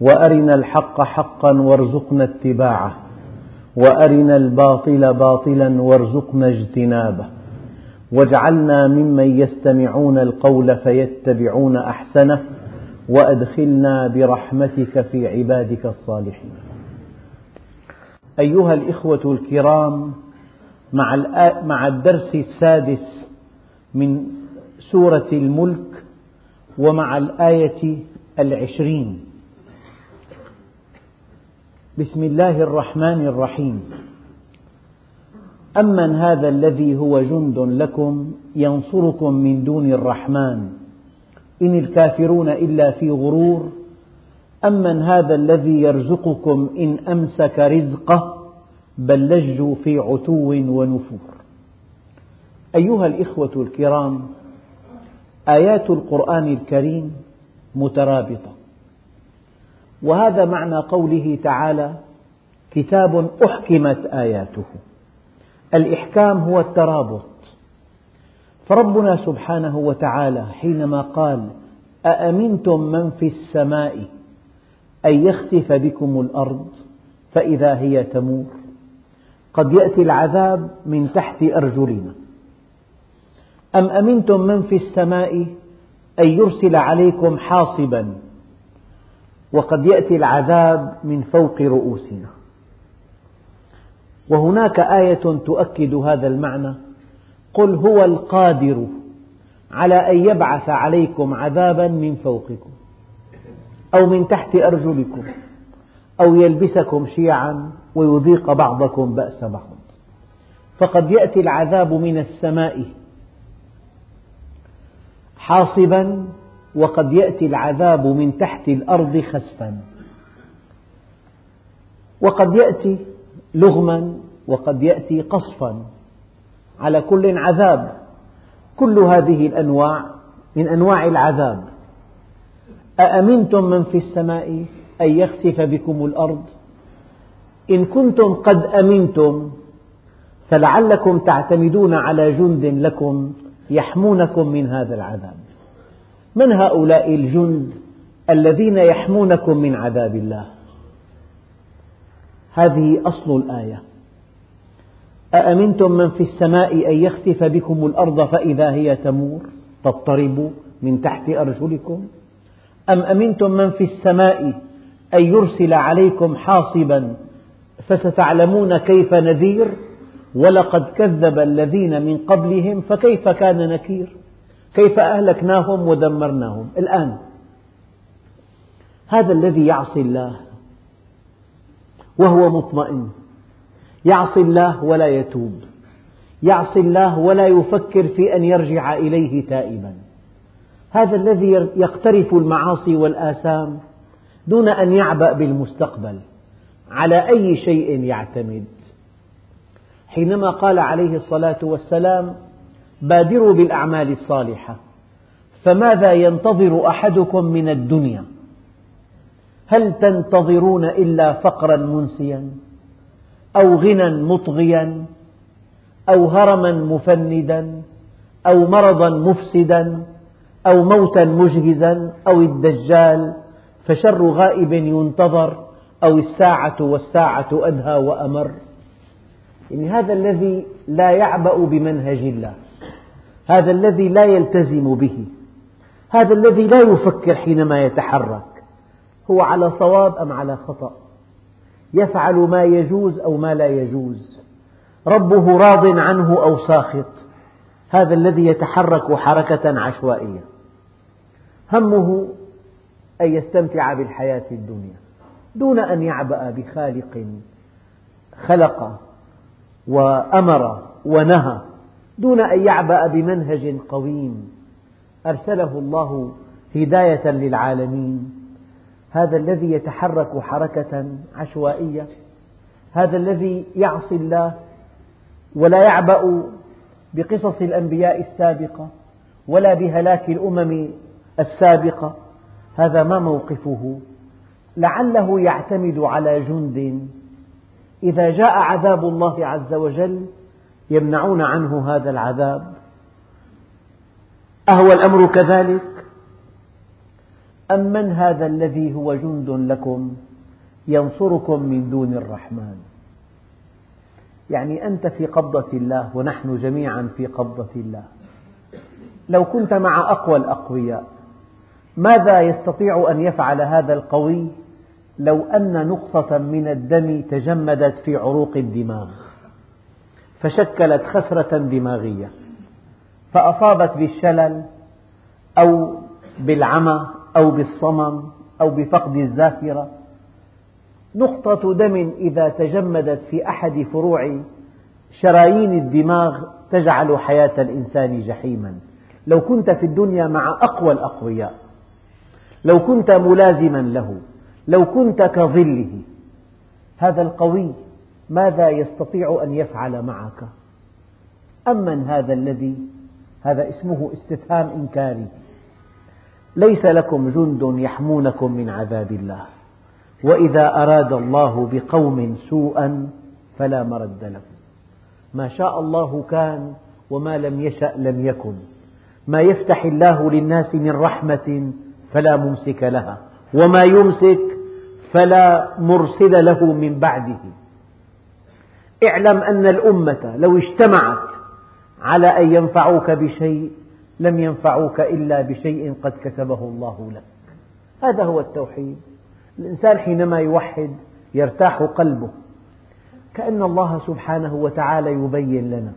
وأرنا الحق حقا وارزقنا اتباعه وأرنا الباطل باطلا وارزقنا اجتنابه واجعلنا ممن يستمعون القول فيتبعون أحسنه وأدخلنا برحمتك في عبادك الصالحين. أيها الإخوة الكرام مع الدرس السادس من سورة الملك ومع الآية العشرين بسم الله الرحمن الرحيم. أمن هذا الذي هو جند لكم ينصركم من دون الرحمن إن الكافرون إلا في غرور. أمن هذا الذي يرزقكم إن أمسك رزقه بل لجوا في عتو ونفور. أيها الإخوة الكرام آيات القرآن الكريم مترابطة. وهذا معنى قوله تعالى كتاب أحكمت آياته. الإحكام هو الترابط. فربنا سبحانه وتعالى حينما قال أأمنتم من في السماء أن يخسف بكم الأرض فإذا هي تمور؟ قد يأتي العذاب من تحت أرجلنا. أم أمنتم من في السماء أن يرسل عليكم حاصبا وقد يأتي العذاب من فوق رؤوسنا. وهناك آية تؤكد هذا المعنى. قل هو القادر على أن يبعث عليكم عذابا من فوقكم أو من تحت أرجلكم أو يلبسكم شيعا ويذيق بعضكم بأس بعض. فقد يأتي العذاب من السماء حاصبا وقد يأتي العذاب من تحت الأرض خسفا. وقد يأتي لغما وقد يأتي قصفا. على كل عذاب. كل هذه الأنواع من أنواع العذاب. أأمنتم من في السماء أن يخسف بكم الأرض؟ إن كنتم قد أمنتم فلعلكم تعتمدون على جند لكم يحمونكم من هذا العذاب. من هؤلاء الجند الذين يحمونكم من عذاب الله؟ هذه أصل الآية. أأمنتم من في السماء أن يخسف بكم الأرض فإذا هي تمور؟ تضطرب من تحت أرجلكم. أم أمنتم من في السماء أن يرسل عليكم حاصبا فستعلمون كيف نذير؟ ولقد كذب الذين من قبلهم فكيف كان نكير؟ كيف أهلكناهم ودمرناهم؟ الآن. هذا الذي يعصي الله وهو مطمئن. يعصي الله ولا يتوب. يعصي الله ولا يفكر في أن يرجع إليه تائبا. هذا الذي يقترف المعاصي والآثام دون أن يعبأ بالمستقبل. على أي شيء يعتمد؟ حينما قال عليه الصلاة والسلام بادروا بالأعمال الصالحة. فماذا ينتظر أحدكم من الدنيا؟ هل تنتظرون إلا فقرا منسيا؟ أو غنى مطغيا؟ أو هرما مفندا؟ أو مرضا مفسدا؟ أو موتا مجهزا؟ أو الدجال؟ فشر غائب ينتظر أو الساعة والساعة أدهى وأمر. يعني هذا الذي لا يعبأ بمنهج الله. هذا الذي لا يلتزم به هذا الذي لا يفكر حينما يتحرك هو على صواب أم على خطأ؟ يفعل ما يجوز أو ما لا يجوز؟ ربه راض عنه أو ساخط؟ هذا الذي يتحرك حركة عشوائية. همه أن يستمتع بالحياة الدنيا دون أن يعبأ بخالق خلق وأمر ونهى. دون أن يعبأ بمنهج قويم. أرسله الله هداية للعالمين. هذا الذي يتحرك حركة عشوائية. هذا الذي يعصي الله ولا يعبأ بقصص الأنبياء السابقة ولا بهلاك الأمم السابقة. هذا ما موقفه؟ لعله يعتمد على جند. إذا جاء عذاب الله عز وجل يمنعون عنه هذا العذاب. أهو الأمر كذلك؟ أم من هذا الذي هو جند لكم ينصركم من دون الرحمن؟ يعني أنت في قبضة الله ونحن جميعا في قبضة الله. لو كنت مع أقوى الأقوياء ماذا يستطيع أن يفعل هذا القوي لو أن نقطة من الدم تجمدت في عروق الدماغ؟ فشكلت خسرة دماغية فأصابت بالشلل أو بالعمى أو بالصمم أو بفقد الذاكرة. نقطة دم إذا تجمدت في أحد فروع شرايين الدماغ تجعل حياة الإنسان جحيما. لو كنت في الدنيا مع أقوى الأقوياء لو كنت ملازما له لو كنت كظله هذا القوي ماذا يستطيع أن يفعل معك؟ أمن هذا الذي هذا اسمه استفهام إنكاري. ليس لكم جند يحمونكم من عذاب الله. وإذا أراد الله بقوم سوءا فلا مرد له ما شاء الله كان وما لم يشأ لم يكن. ما يفتح الله للناس من رحمة فلا ممسك لها. وما يمسك فلا مرسل له من بعده. اعلم أن الأمة لو اجتمعت على أن ينفعوك بشيء لم ينفعوك إلا بشيء قد كتبه الله لك. هذا هو التوحيد. الإنسان حينما يوحد يرتاح قلبه. كأن الله سبحانه وتعالى يبين لنا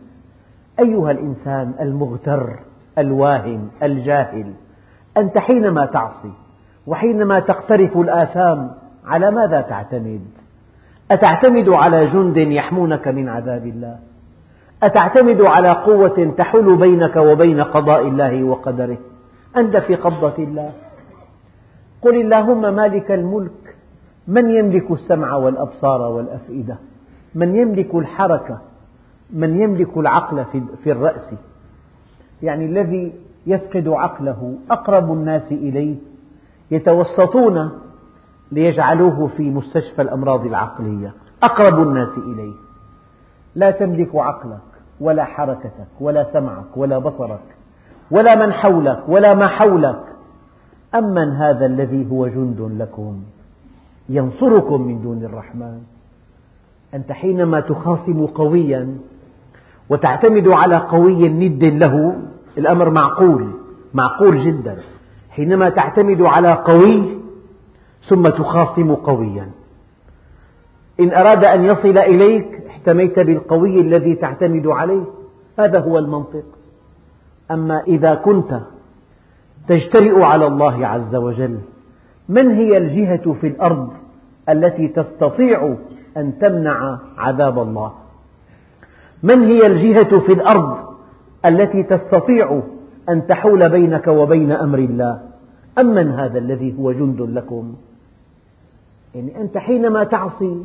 أيها الإنسان المغتر الواهم الجاهل أنت حينما تعصي وحينما تقترف الآثام على ماذا تعتمد؟ أتعتمد على جند يحمونك من عذاب الله؟ أتعتمد على قوة تحول بينك وبين قضاء الله وقدره؟ أنت في قبضة الله قل اللهم مالك الملك من يملك السمع والأبصار والأفئدة من يملك الحركة من يملك العقل في الرأس يعني الذي يفقد عقله أقرب الناس إليه يتوسطون ليجعلوه في مستشفى الأمراض العقلية. أقرب الناس إليه. لا تملك عقلك ولا حركتك ولا سمعك ولا بصرك ولا من حولك ولا ما حولك. أمن هذا الذي هو جند لكم ينصركم من دون الرحمن. أنت حينما تخاصم قويا وتعتمد على قوي ند له الأمر معقول معقول جدا. حينما تعتمد على قوي ثم تخاصم قويا. إن أراد أن يصل إليك احتميت بالقوي الذي تعتمد عليه. هذا هو المنطق. أما إذا كنت تجترئ على الله عز وجل من هي الجهة في الأرض التي تستطيع أن تمنع عذاب الله؟ من هي الجهة في الأرض التي تستطيع أن تحول بينك وبين أمر الله؟ أمن هذا الذي هو جند لكم. يعني أنت حينما تعصي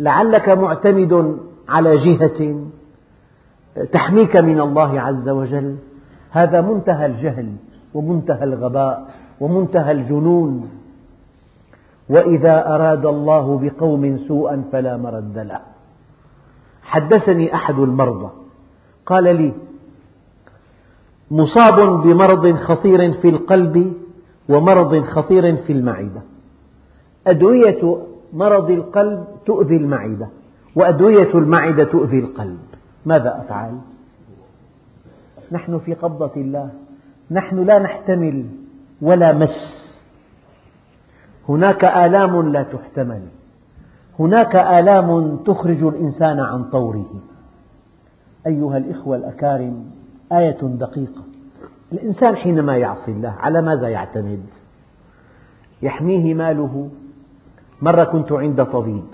لعلك معتمد على جهة تحميك من الله عز وجل. هذا منتهى الجهل ومنتهى الغباء ومنتهى الجنون. وإذا أراد الله بقوم سوءا فلا مرد له. حدثني أحد المرضى قال لي مصاب بمرض خطير في القلب ومرض خطير في المعدة. أدوية مرض القلب تؤذي المعدة وأدوية المعدة تؤذي القلب ماذا أفعل؟ نحن في قبضة الله نحن لا نحتمل ولا مس هناك آلام لا تحتمل هناك آلام تخرج الإنسان عن طوره أيها الإخوة الأكارم آية دقيقة الإنسان حينما يعصي الله على ماذا يعتمد؟ يحميه ماله مرة كنت عند طبيب.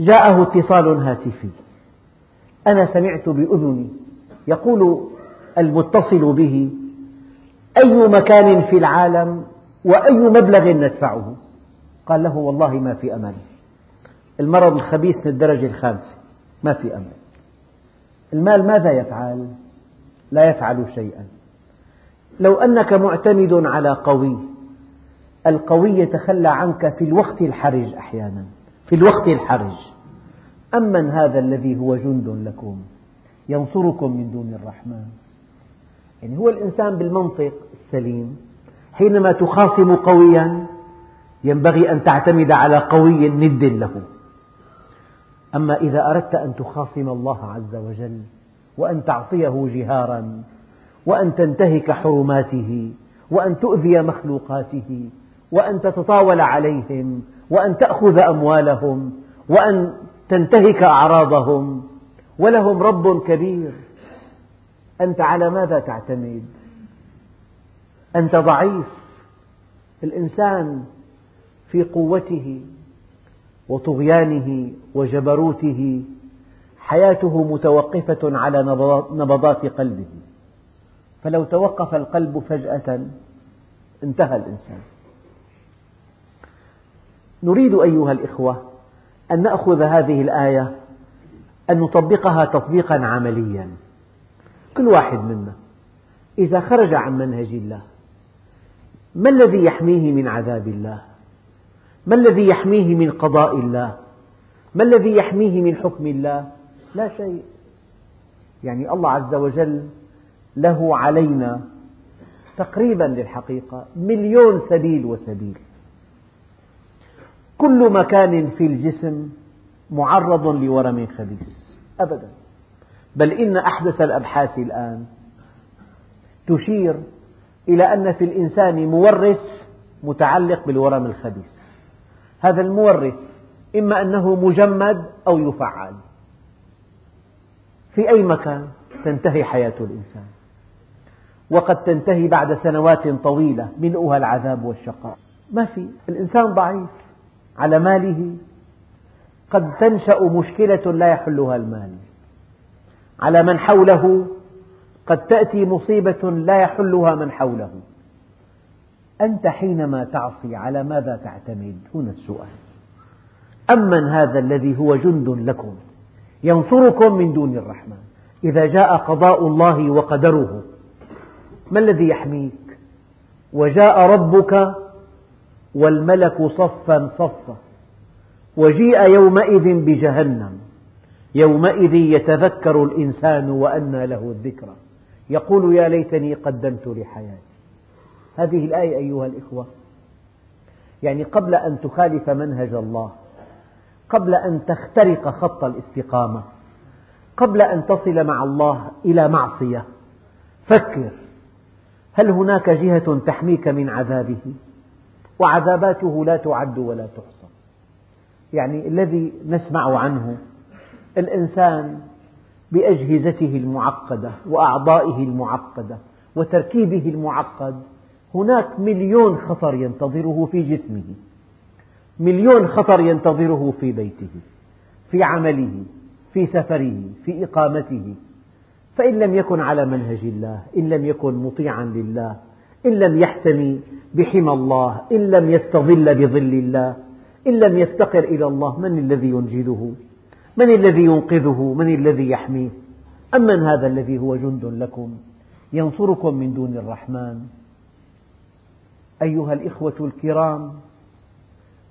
جاءه اتصال هاتفي. أنا سمعت بأذني. يقول المتصل به أي مكان في العالم وأي مبلغ ندفعه؟ قال له والله ما في أمل المرض الخبيث من الدرجة الخامسة. ما في أمل المال ماذا يفعل؟ لا يفعل شيئا. لو أنك معتمد على قوي القوي يتخلى عنك في الوقت الحرج أحيانا في الوقت الحرج. أمن هذا الذي هو جند لكم ينصركم من دون الرحمن. يعني هو الإنسان بالمنطق السليم حينما تخاصم قويا ينبغي أن تعتمد على قوي ند له. أما إذا أردت أن تخاصم الله عز وجل وأن تعصيه جهارا وأن تنتهك حرماته وأن تؤذي مخلوقاته وأن تتطاول عليهم وأن تأخذ أموالهم وأن تنتهك أعراضهم ولهم رب كبير. أنت على ماذا تعتمد؟ أنت ضعيف. الإنسان في قوته وطغيانه وجبروته حياته متوقفة على نبضات قلبه. فلو توقف القلب فجأة انتهى الإنسان. نريد أيها الإخوة أن نأخذ هذه الآية أن نطبقها تطبيقا عمليا. كل واحد منا إذا خرج عن منهج الله ما الذي يحميه من عذاب الله؟ ما الذي يحميه من قضاء الله؟ ما الذي يحميه من حكم الله؟ لا شيء. يعني الله عز وجل له علينا تقريبا للحقيقة مليون سبيل وسبيل. كل مكان في الجسم معرض لورم خبيث. أبدا. بل إن أحدث الأبحاث الآن تشير إلى أن في الإنسان مورث متعلق بالورم الخبيث. هذا المورث إما أنه مجمد أو يفعل. في أي مكان تنتهي حياة الإنسان. وقد تنتهي بعد سنوات طويلة ملؤها العذاب والشقاء. ما في. الإنسان ضعيف. على ماله قد تنشأ مشكلة لا يحلها المال على من حوله قد تأتي مصيبة لا يحلها من حوله أنت حينما تعصي على ماذا تعتمد؟ هنا السؤال أمن هذا الذي هو جند لكم ينصركم من دون الرحمن إذا جاء قضاء الله وقدره ما الذي يحميك؟ وجاء ربك والملك صفا صفا. وجيء يومئذ بجهنم. يومئذ يتذكر الإنسان وأنى له الذكرى. يقول يا ليتني قدمت لحياتي. هذه الآية أيها الإخوة. يعني قبل أن تخالف منهج الله قبل أن تخترق خط الاستقامة قبل أن تصل مع الله إلى معصية فكر هل هناك جهة تحميك من عذابه؟ وعذاباته لا تعد ولا تحصى. يعني الذي نسمع عنه الإنسان بأجهزته المعقدة وأعضائه المعقدة وتركيبه المعقد هناك مليون خطر ينتظره في جسمه مليون خطر ينتظره في بيته في عمله في سفره في إقامته. فإن لم يكن على منهج الله إن لم يكن مطيعا لله إن لم يحتمي بحمى الله إن لم يستظل بظل الله إن لم يفتقر إلى الله من الذي ينجده؟ من الذي ينقذه؟ من الذي يحميه؟ أمن هذا الذي هو جند لكم ينصركم من دون الرحمن. أيها الإخوة الكرام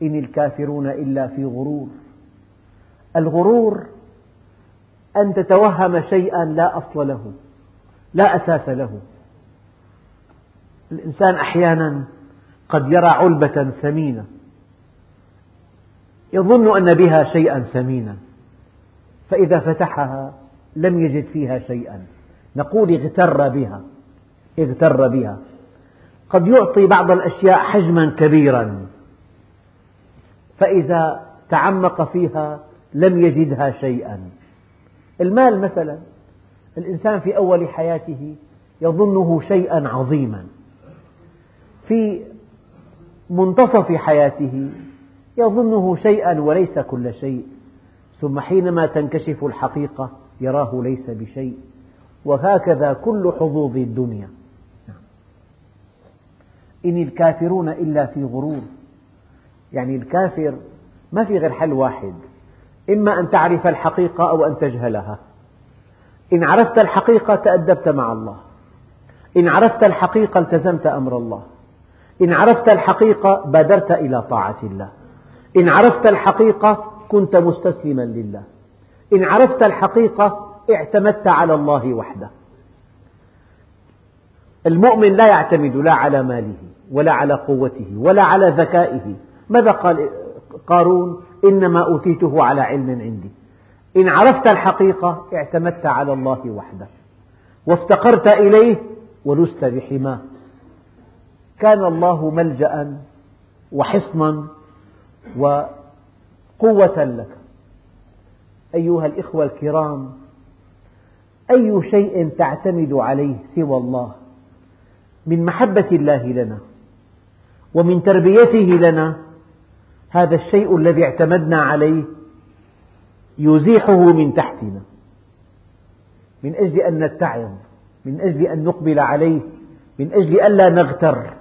إن الكافرون إلا في غرور. الغرور أن تتوهم شيئا لا أصل له لا أساس له. الإنسان أحيانا قد يرى علبة ثمينة. يظن أن بها شيئا ثمينا. فإذا فتحها لم يجد فيها شيئا. نقول اغتر بها اغتر بها. قد يعطي بعض الأشياء حجما كبيرا. فإذا تعمق فيها لم يجدها شيئا. المال مثلا الإنسان في أول حياته يظنه شيئا عظيما. في منتصف حياته يظنه شيئا وليس كل شيء ثم حينما تنكشف الحقيقة يراه ليس بشيء وهكذا كل حظوظ الدنيا. إن الكافرون إلا في غرور يعني الكافر ما في غير حل واحد إما أن تعرف الحقيقة أو أن تجهلها. إن عرفت الحقيقة تأدبت مع الله إن عرفت الحقيقة التزمت أمر الله. إن عرفت الحقيقة بادرت إلى طاعة الله. إن عرفت الحقيقة كنت مستسلما لله. إن عرفت الحقيقة اعتمدت على الله وحده. المؤمن لا يعتمد لا على ماله ولا على قوته ولا على ذكائه. ماذا قال قارون؟ إنما أوتيته على علم عندي. إن عرفت الحقيقة اعتمدت على الله وحده. وافتقرت إليه ولست بحماه. كان الله ملجأ وحصنا وقوة لك. أيها الإخوة الكرام أي شيء تعتمد عليه سوى الله؟ من محبة الله لنا ومن تربيته لنا هذا الشيء الذي اعتمدنا عليه يزيحه من تحتنا. من أجل أن نتعظ من أجل أن نقبل عليه من أجل ألا نغتر.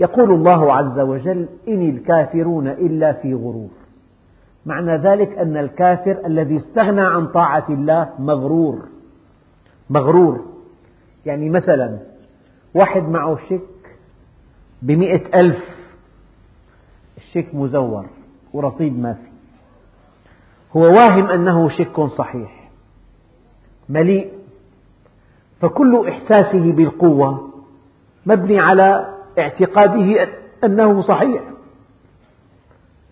يقول الله عز وجل إن الكافرون إلا في غرور. معنى ذلك أن الكافر الذي استغنى عن طاعة الله مغرور. مغرور. يعني مثلا واحد معه شيك بمئة ألف. الشيك مزور ورصيد ما في. هو واهم أنه شيك صحيح. مليء. فكل إحساسه بالقوة مبني على اعتقاده أنه صحيح.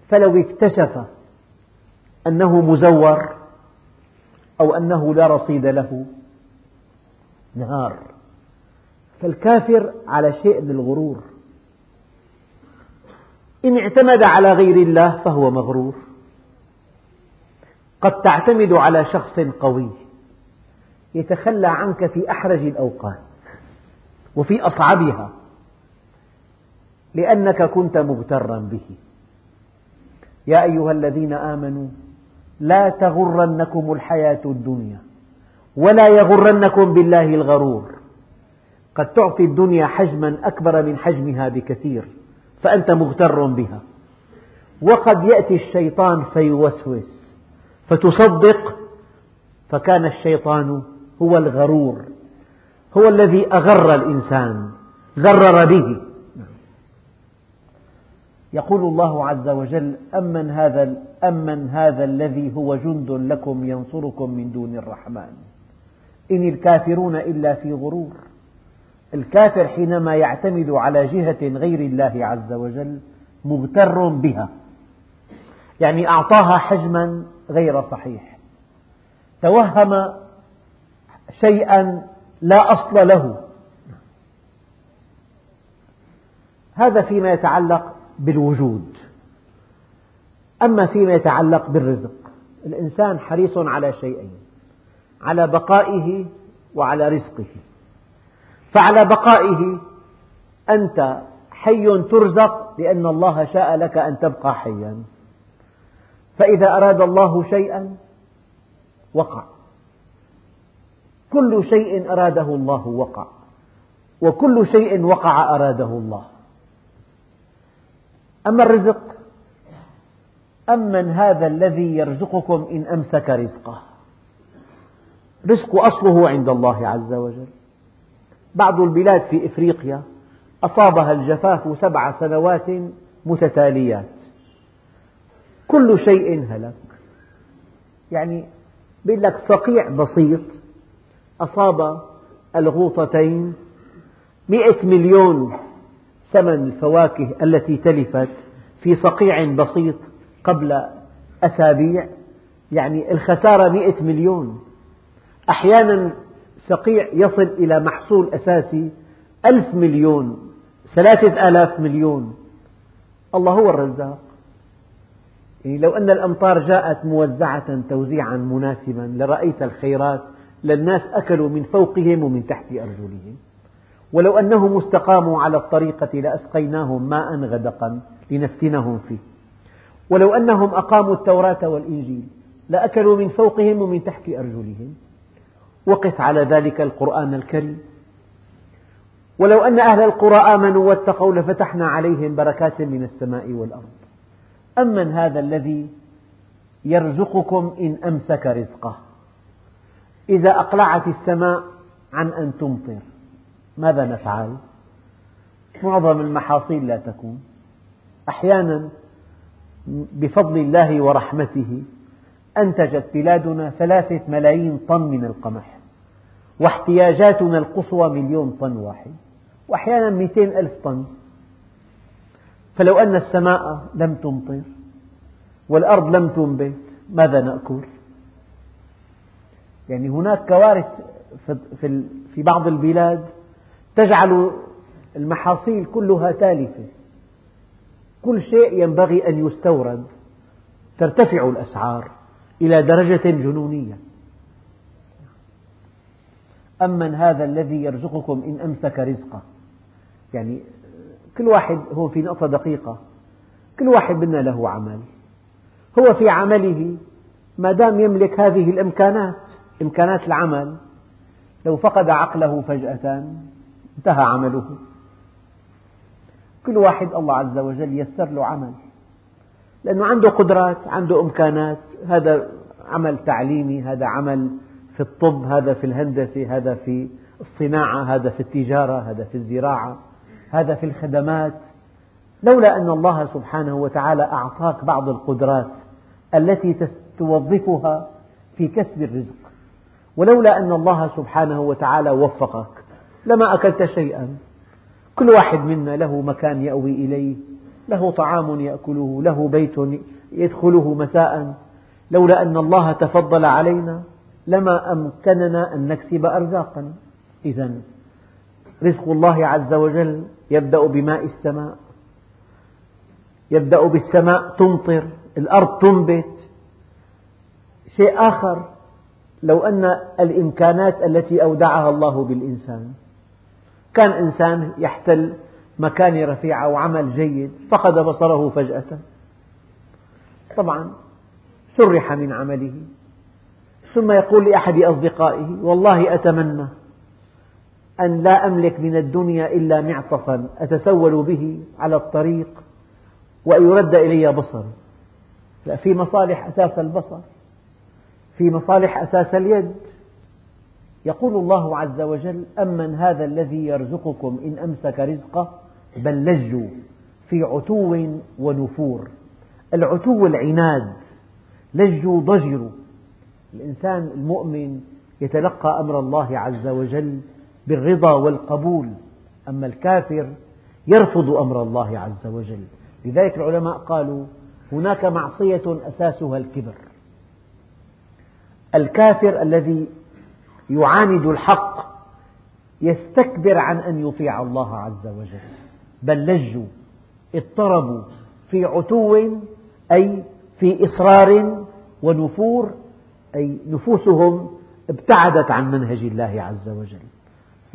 فلو اكتشف أنه مزور أو أنه لا رصيد له نهار. فالكافر على شيء من الغرور. إن اعتمد على غير الله فهو مغرور. قد تعتمد على شخص قوي يتخلى عنك في أحرج الأوقات وفي أصعبها. لأنك كنت مغترا به. يا أيها الذين آمنوا لا تغرنكم الحياة الدنيا ولا يغرنكم بالله الغرور. قد تعطي الدنيا حجما أكبر من حجمها بكثير فأنت مغتر بها. وقد يأتي الشيطان فيوسوس فتصدق فكان الشيطان هو الغرور هو الذي أغر الإنسان غرر به. يقول الله عز وجل أمن هذا, أمن هذا الذي هو جند لكم ينصركم من دون الرحمن. إن الكافرون إلا في غرور. الكافر حينما يعتمد على جهة غير الله عز وجل مغتر بها. يعني أعطاها حجما غير صحيح. توهم شيئا لا أصل له. هذا فيما يتعلق بالوجود. أما فيما يتعلق بالرزق الإنسان حريص على شيئين على بقائه وعلى رزقه. فعلى بقائه أنت حي ترزق لأن الله شاء لك أن تبقى حيا. فإذا أراد الله شيئا وقع. كل شيء أراده الله وقع. وكل شيء وقع أراده الله. أما الرزق؟ أمن هذا الذي يرزقكم إن أمسك رزقه. رزق أصله عند الله عز وجل. بعض البلاد في إفريقيا أصابها الجفاف سبع سنوات متتاليات. كل شيء هلك. يعني يقول لك فقيع بسيط أصاب الغوطتين مئة مليون ثمن الفواكه التي تلفت في صقيع بسيط قبل أسابيع يعني الخسارة مئة مليون. أحيانا صقيع يصل إلى محصول أساسي ألف مليون ثلاثة آلاف مليون. الله هو الرزاق. يعني لو أن الأمطار جاءت موزعة توزيعا مناسبا لرأيت الخيرات للناس أكلوا من فوقهم ومن تحت أرجلهم. ولو أنهم استقاموا على الطريقة لأسقيناهم ماء غدقا لنفتنهم فيه. ولو أنهم أقاموا التوراة والإنجيل لأكلوا من فوقهم ومن تحت أرجلهم. وقف على ذلك القرآن الكريم. ولو أن أهل القرى آمنوا واتقوا لفتحنا عليهم بركات من السماء والأرض. أمن هذا الذي يرزقكم إن أمسك رزقه. إذا أقلعت السماء عن أن تمطر. ماذا نفعل؟ معظم المحاصيل لا تكون أحيانا بفضل الله ورحمته أنتجت بلادنا ثلاثة ملايين طن من القمح واحتياجاتنا القصوى مليون طن واحد وأحيانا مئتين ألف طن فلو أن السماء لم تمطر والأرض لم تنبت ماذا نأكل؟ يعني هناك كوارث في بعض البلاد تجعل المحاصيل كلها تالفة. كل شيء ينبغي أن يستورد ترتفع الأسعار إلى درجة جنونية. أمن هذا الذي يرزقكم إن أمسك رزقه يعني كل واحد هو في نقطة دقيقة كل واحد منا له عمل. هو في عمله ما دام يملك هذه الإمكانات إمكانات العمل لو فقد عقله فجأة انتهى عمله. كل واحد الله عز وجل يسر له عمل. لأنه عنده قدرات عنده إمكانات. هذا عمل تعليمي هذا عمل في الطب هذا في الهندسة هذا في الصناعة هذا في التجارة هذا في الزراعة هذا في الخدمات. لولا أن الله سبحانه وتعالى أعطاك بعض القدرات التي توظفها في كسب الرزق. ولولا أن الله سبحانه وتعالى وفقك. لما أكلت شيئا. كل واحد منا له مكان يأوي إليه له طعام يأكله له بيت يدخله مساء. لولا أن الله تفضل علينا لما أمكننا أن نكسب أرزاقنا إذا رزق الله عز وجل يبدأ بماء السماء يبدأ بالسماء تمطر الأرض تنبت. شيء آخر لو أن الإمكانات التي أودعها الله بالإنسان. كان إنسان يحتل مكانة رفيعة وعمل جيد فقد بصره فجأة. طبعا سرح من عمله. ثم يقول لأحد أصدقائه والله أتمنى أن لا أملك من الدنيا إلا معطفا أتسول به على الطريق وأن يرد إلي بصري. في مصالح أساس البصر في مصالح أساس اليد. يقول الله عز وجل أمن هذا الذي يرزقكم إن أمسك رزقه بل لجوا في عتو ونفور. العتو العناد لجوا ضجروا الإنسان المؤمن يتلقى أمر الله عز وجل بالرضا والقبول أما الكافر يرفض أمر الله عز وجل. لذلك العلماء قالوا هناك معصية أساسها الكبر. الكافر الذي يعاند الحق يستكبر عن أن يطيع الله عز وجل. بل لجوا اضطربوا في عتو أي في إصرار ونفور أي نفوسهم ابتعدت عن منهج الله عز وجل.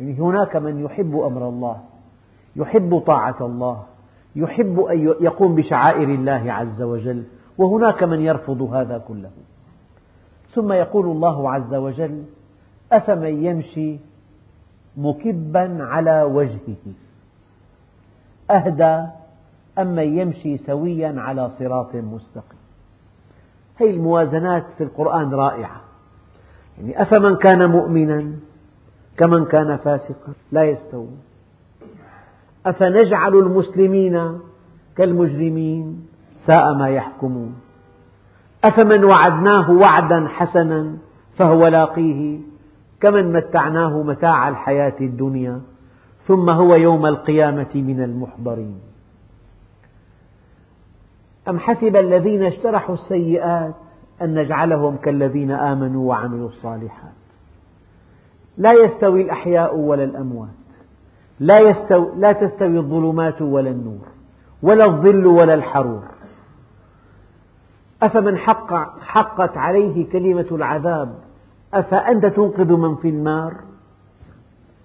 يعني هناك من يحب أمر الله يحب طاعة الله يحب أن يقوم بشعائر الله عز وجل وهناك من يرفض هذا كله. ثم يقول الله عز وجل أفمن يمشي مكبا على وجهه؟ أهدى أم من يمشي سويا على صراط مستقيم؟ هذه الموازنات في القرآن رائعة. يعني أفمن كان مؤمنا كمن كان فاسقا لا يستوون. أفنجعل المسلمين كالمجرمين ساء ما يحكمون؟ أفمن وعدناه وعدا حسنا فهو لاقيه كمن متعناه متاع الحياة الدنيا ثم هو يوم القيامة من المحضرين. أم حسب الذين اجترحوا السيئات أن نجعلهم كالذين آمنوا وعملوا الصالحات؟ لا يستوي الأحياء ولا الأموات لا, يستوي لا تستوي الظلمات ولا النور ولا الظل ولا الحرور. أفمن حق حقت عليه كلمة العذاب أفأنت تنقذ من في النار؟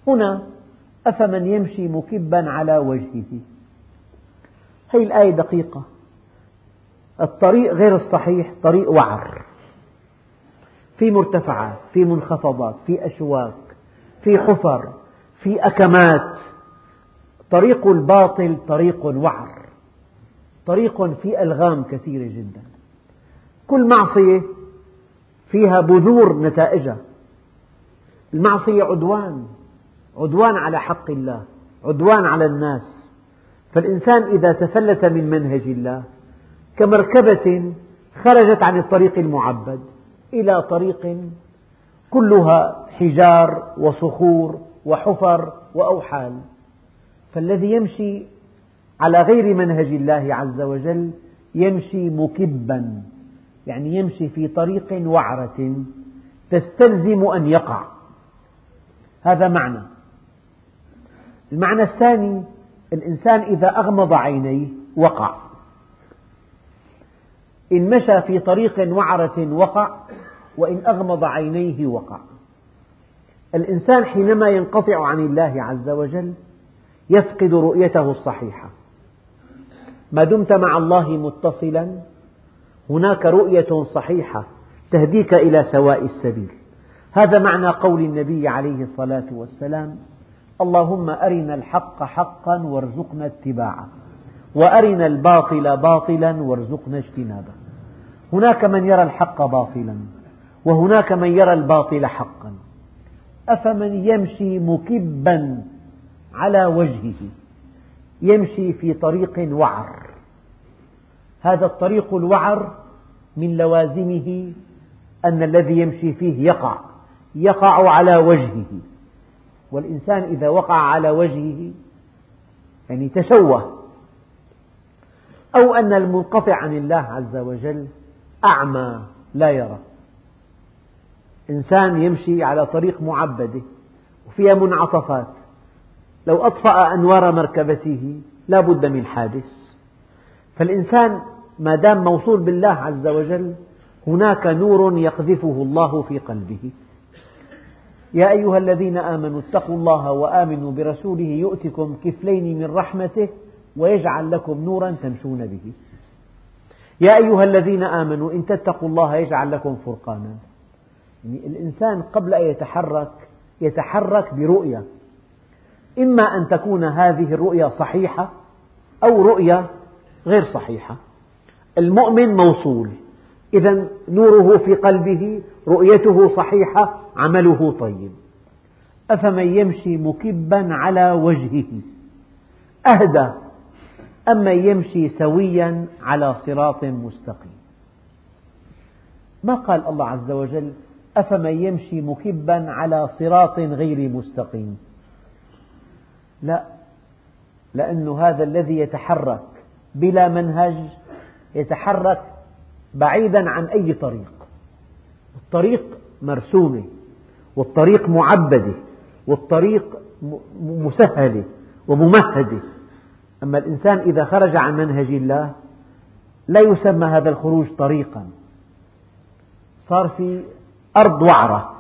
هنا أفمن يمشي مكبا على وجهه. هذه الآية دقيقة. الطريق غير الصحيح طريق وعر. في مرتفعات في منخفضات في أشواك في حفر في أكمات. طريق الباطل طريق وعر. طريق في ألغام كثيرة جدا. كل معصية فيها بذور نتائجها. المعصية عدوان عدوان على حق الله عدوان على الناس. فالإنسان إذا تفلت من منهج الله كمركبة خرجت عن الطريق المعبد إلى طريق كلها حجار وصخور وحفر وأوحال. فالذي يمشي على غير منهج الله عز وجل يمشي مكبا. يعني يمشي في طريق وعرة تستلزم أن يقع. هذا معنى. المعنى الثاني الإنسان إذا أغمض عينيه وقع. إن مشى في طريق وعرة وقع وإن أغمض عينيه وقع. الإنسان حينما ينقطع عن الله عز وجل يفقد رؤيته الصحيحة. ما دمت مع الله متصلا هناك رؤية صحيحة تهديك إلى سواء السبيل. هذا معنى قول النبي عليه الصلاة والسلام اللهم أرنا الحق حقا وارزقنا اتباعه وأرنا الباطل باطلا وارزقنا اجتنابه. هناك من يرى الحق باطلا وهناك من يرى الباطل حقا. أفمن يمشي مكبا على وجهه؟ يمشي في طريق وعر. هذا الطريق الوعر من لوازمه أن الذي يمشي فيه يقع يقع على وجهه. والإنسان إذا وقع على وجهه يعني تشوه أو أن المنقطع عن الله عز وجل أعمى لا يرى. إنسان يمشي على طريق معبدة وفيها منعطفات. لو أطفأ أنوار مركبته لا بد من حادث. فالإنسان ما دام موصول بالله عز وجل هناك نور يقذفه الله في قلبه. يا أيها الذين آمنوا اتقوا الله وآمنوا برسوله يؤتكم كفلين من رحمته ويجعل لكم نورا تمشون به. يا أيها الذين آمنوا إن تتقوا الله يجعل لكم فرقانا. يعني الإنسان قبل أن يتحرك يتحرك برؤية. إما أن تكون هذه الرؤية صحيحة أو رؤية غير صحيحة. المؤمن موصول. إذا نوره في قلبه رؤيته صحيحة عمله طيب. أفمن يمشي مكبا على وجهه؟ أهدى. أما يمشي سويا على صراط مستقيم. ما قال الله عز وجل؟ أفمن يمشي مكبا على صراط غير مستقيم؟ لا. لأن هذا الذي يتحرك. بلا منهج يتحرك بعيدا عن أي طريق. الطريق مرسومة والطريق معبدة والطريق مسهلة وممهدة أما الإنسان إذا خرج عن منهج الله لا يسمى هذا الخروج طريقا. صار في أرض وعرة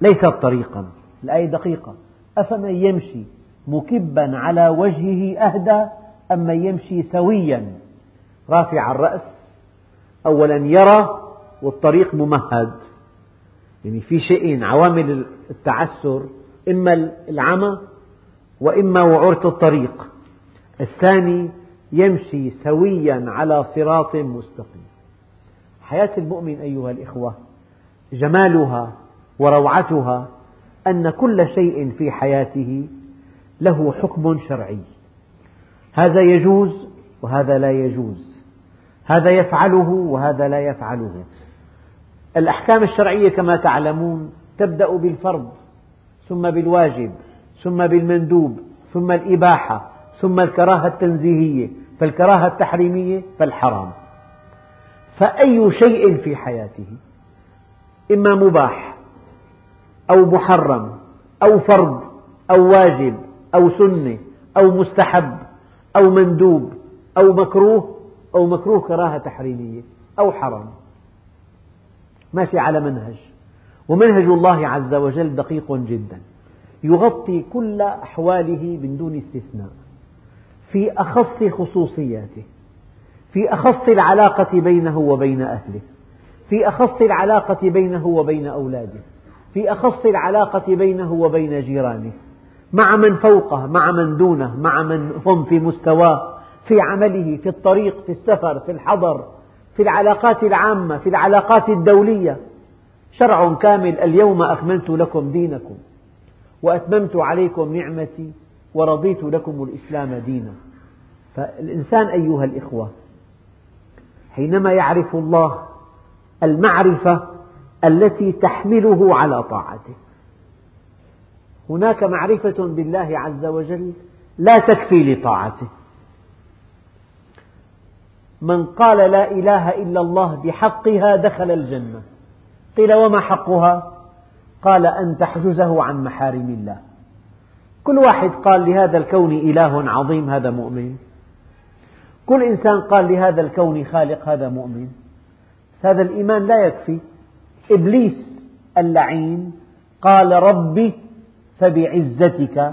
ليست طريقا. الآية دقيقة. أفمن يمشي مكبا على وجهه أهدى أم من يمشي سويا رافع الرأس أولا يرى والطريق ممهد. يعني في شيئين عوامل التعسر إما العمى وإما وعورة الطريق. الثاني يمشي سويا على صراط مستقيم. حياة المؤمن أيها الإخوة جمالها وروعتها أن كل شيء في حياته له حكم شرعي. هذا يجوز وهذا لا يجوز. هذا يفعله وهذا لا يفعله. الأحكام الشرعية كما تعلمون تبدأ بالفرض ثم بالواجب ثم بالمندوب ثم الإباحة ثم الكراهة التنزيهية فالكراهة التحريمية فالحرام. فأي شيء في حياته إما مباح أو محرم أو فرض أو واجب أو سنة أو مستحب أو مندوب أو مكروه أو مكروه كراهة تحريمية أو حرام. ماشي على منهج. ومنهج الله عز وجل دقيق جدا. يغطي كل أحواله من دون استثناء. في أخص خصوصياته. في أخص العلاقة بينه وبين أهله. في أخص العلاقة بينه وبين أولاده. في أخص العلاقة بينه وبين جيرانه. مع من فوقه مع من دونه مع من هم في مستواه في عمله في الطريق في السفر في الحضر في العلاقات العامة في العلاقات الدولية. شرع كامل اليوم أكملت لكم دينكم وأتممت عليكم نعمتي ورضيت لكم الإسلام دينا. فالإنسان أيها الإخوة حينما يعرف الله المعرفة التي تحمله على طاعته هناك معرفة بالله عز وجل لا تكفي لطاعته. من قال لا إله إلا الله بحقها دخل الجنة. قيل وما حقها؟ قال أن تحجزه عن محارم الله. كل واحد قال لهذا الكون إله عظيم هذا مؤمن. كل إنسان قال لهذا الكون خالق هذا مؤمن. هذا الإيمان لا يكفي. إبليس اللعين قال ربي فبعزتك